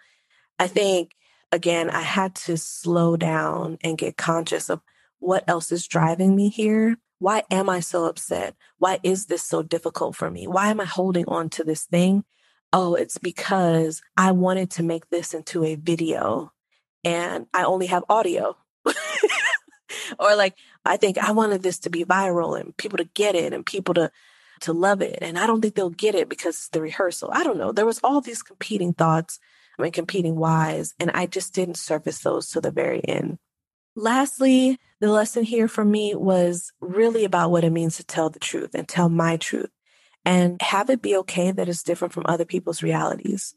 I think, again, I had to slow down and get conscious of what else is driving me here why am I so upset? Why is this so difficult for me? Why am I holding on to this thing? Oh, it's because I wanted to make this into a video and I only have audio. or like I think I wanted this to be viral and people to get it and people to to love it and I don't think they'll get it because it's the rehearsal. I don't know. There was all these competing thoughts, I mean competing whys and I just didn't surface those to the very end. Lastly, the lesson here for me was really about what it means to tell the truth and tell my truth and have it be okay that it's different from other people's realities.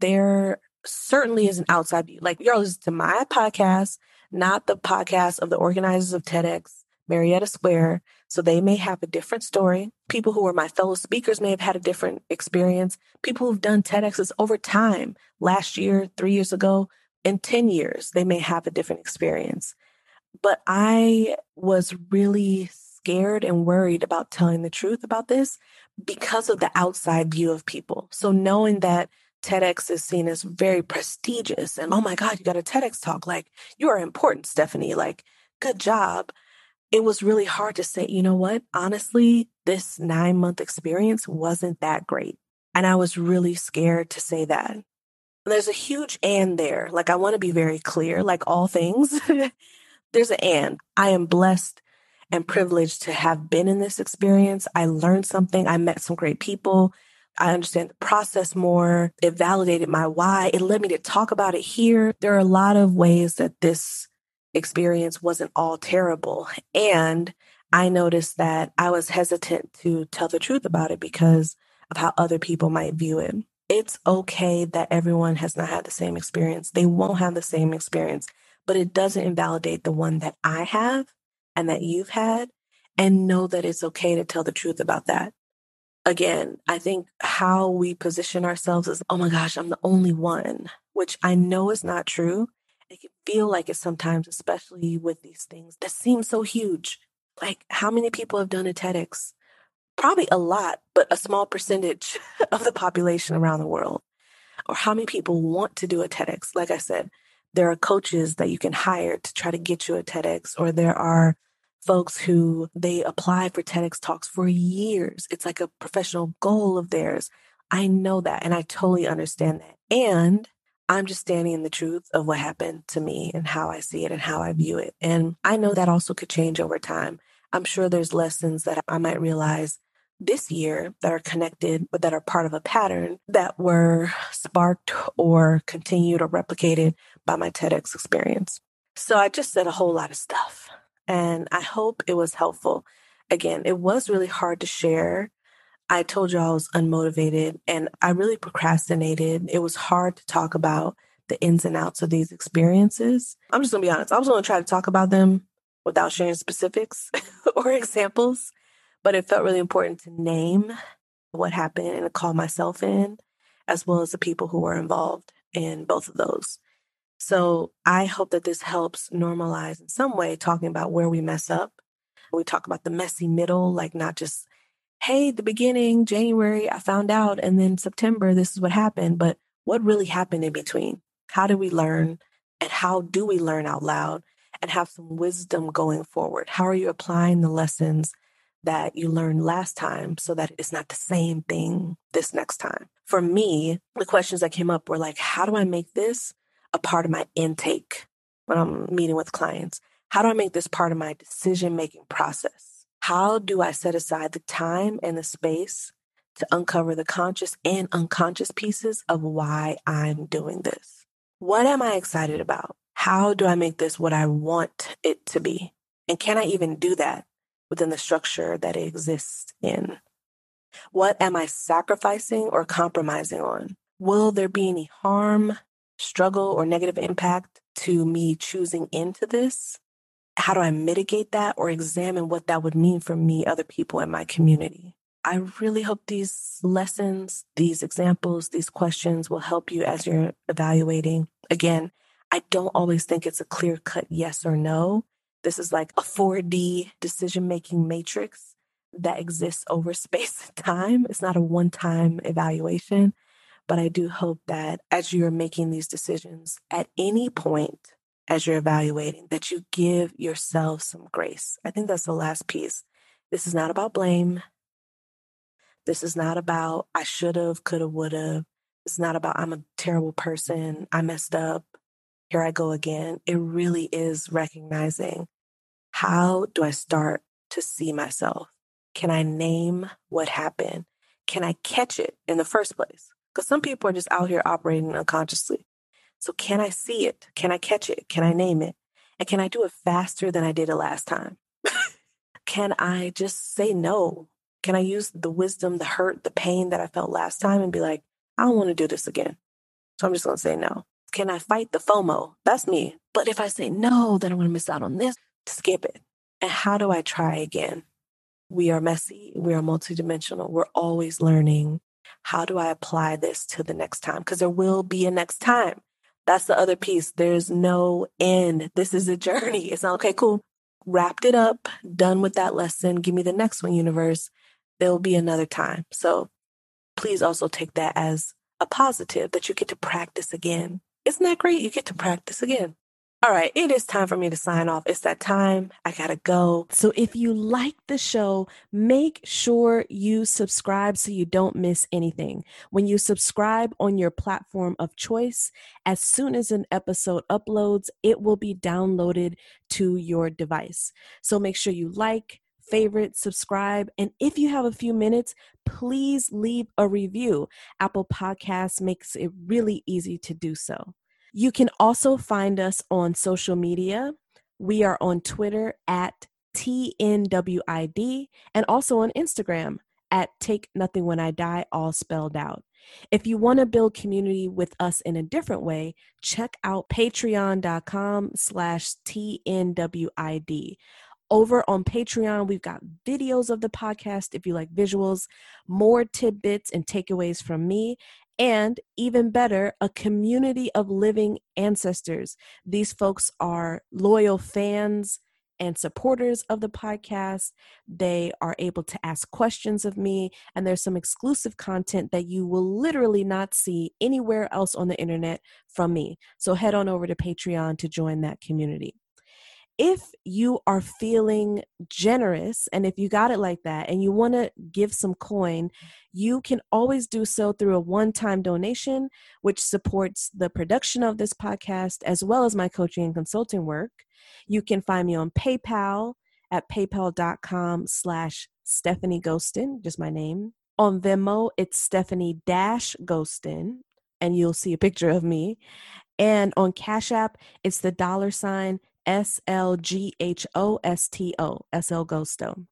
There certainly is an outside view. Like you're listening to my podcast, not the podcast of the organizers of TEDx, Marietta Square. So they may have a different story. People who are my fellow speakers may have had a different experience. People who've done TEDx's over time, last year, three years ago, in 10 years, they may have a different experience. But I was really scared and worried about telling the truth about this because of the outside view of people. So knowing that TEDx is seen as very prestigious and oh my God, you got a TEDx talk. Like, you are important, Stephanie. Like, good job. It was really hard to say, you know what? Honestly, this nine month experience wasn't that great. And I was really scared to say that. There's a huge and there. Like, I want to be very clear, like all things. there's an and. I am blessed and privileged to have been in this experience. I learned something. I met some great people. I understand the process more. It validated my why. It led me to talk about it here. There are a lot of ways that this experience wasn't all terrible. And I noticed that I was hesitant to tell the truth about it because of how other people might view it. It's okay that everyone has not had the same experience. They won't have the same experience, but it doesn't invalidate the one that I have and that you've had. And know that it's okay to tell the truth about that again, I think how we position ourselves is, oh my gosh, I'm the only one, which I know is not true. It can feel like it sometimes, especially with these things that seem so huge. Like, how many people have done a TEDx? Probably a lot, but a small percentage of the population around the world. Or how many people want to do a TEDx? Like I said, there are coaches that you can hire to try to get you a TEDx, or there are folks who they apply for TEDx talks for years. It's like a professional goal of theirs. I know that and I totally understand that. And I'm just standing in the truth of what happened to me and how I see it and how I view it. And I know that also could change over time. I'm sure there's lessons that I might realize this year that are connected, but that are part of a pattern that were sparked or continued or replicated by my TEDx experience. So I just said a whole lot of stuff and I hope it was helpful. Again, it was really hard to share. I told you I was unmotivated and I really procrastinated. It was hard to talk about the ins and outs of these experiences. I'm just gonna be honest, I was gonna try to talk about them without sharing specifics or examples, but it felt really important to name what happened and to call myself in, as well as the people who were involved in both of those. So I hope that this helps normalize in some way talking about where we mess up. We talk about the messy middle, like not just, hey, the beginning, January, I found out, and then September, this is what happened, but what really happened in between? How did we learn? And how do we learn out loud and have some wisdom going forward? How are you applying the lessons that you learned last time so that it's not the same thing this next time? For me, the questions that came up were like, how do I make this a part of my intake when I'm meeting with clients? How do I make this part of my decision making process? How do I set aside the time and the space to uncover the conscious and unconscious pieces of why I'm doing this? What am I excited about? How do I make this what I want it to be? And can I even do that within the structure that it exists in? What am I sacrificing or compromising on? Will there be any harm struggle or negative impact to me choosing into this? How do I mitigate that or examine what that would mean for me, other people in my community? I really hope these lessons, these examples, these questions will help you as you're evaluating. Again, I don't always think it's a clear cut yes or no. This is like a 4D decision making matrix that exists over space and time. It's not a one time evaluation. But I do hope that as you're making these decisions at any point, as you're evaluating, that you give yourself some grace. I think that's the last piece. This is not about blame. This is not about I should have, could have, would have. It's not about I'm a terrible person. I messed up. Here I go again. It really is recognizing how do I start to see myself? Can I name what happened? Can I catch it in the first place? Because some people are just out here operating unconsciously. So, can I see it? Can I catch it? Can I name it? And can I do it faster than I did it last time? can I just say no? Can I use the wisdom, the hurt, the pain that I felt last time and be like, I don't want to do this again. So I'm just going to say no. Can I fight the FOMO? That's me. But if I say no, then I'm going to miss out on this. Skip it. And how do I try again? We are messy. We are multidimensional. We're always learning. How do I apply this to the next time? Because there will be a next time. That's the other piece. There's no end. This is a journey. It's not okay, cool. Wrapped it up, done with that lesson. Give me the next one, universe. There'll be another time. So please also take that as a positive that you get to practice again. Isn't that great? You get to practice again. All right, it is time for me to sign off. It's that time. I gotta go. So if you like the show, make sure you subscribe so you don't miss anything. When you subscribe on your platform of choice, as soon as an episode uploads, it will be downloaded to your device. So make sure you like, favorite, subscribe, and if you have a few minutes, please leave a review. Apple Podcasts makes it really easy to do so. You can also find us on social media. We are on Twitter at TNWID and also on Instagram at Take Nothing When I Die, all spelled out. If you want to build community with us in a different way, check out patreon.com slash TNWID. Over on Patreon, we've got videos of the podcast if you like visuals, more tidbits and takeaways from me, and even better, a community of living ancestors. These folks are loyal fans and supporters of the podcast. They are able to ask questions of me, and there's some exclusive content that you will literally not see anywhere else on the internet from me. So head on over to Patreon to join that community if you are feeling generous and if you got it like that and you want to give some coin, you can always do so through a one time donation, which supports the production of this podcast as well as my coaching and consulting work. You can find me on PayPal at paypal.com slash Stephanie Ghostin, just my name. On Venmo, it's Stephanie Dash Ghostin, and you'll see a picture of me. And on Cash App, it's the dollar sign S L G H O S T O, S L Ghosto.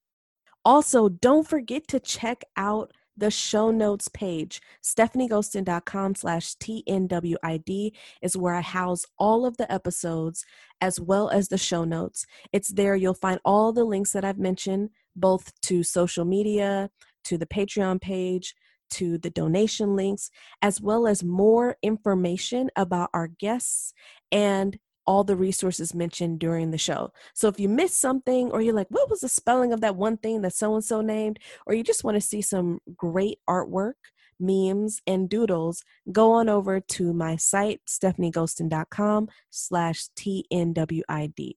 Also, don't forget to check out the show notes page. StephanieGhostin.com slash TNWID is where I house all of the episodes as well as the show notes. It's there you'll find all the links that I've mentioned, both to social media, to the Patreon page, to the donation links, as well as more information about our guests and all the resources mentioned during the show. So if you missed something or you're like, what was the spelling of that one thing that so and so named, or you just want to see some great artwork, memes, and doodles, go on over to my site, stephanieghostin.com slash TNWID.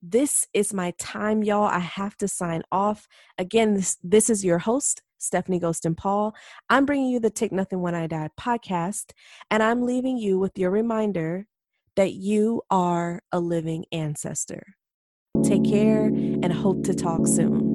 This is my time, y'all. I have to sign off. Again, this, this is your host, Stephanie Ghostin Paul. I'm bringing you the Take Nothing When I Die podcast, and I'm leaving you with your reminder that you are a living ancestor. Take care and hope to talk soon.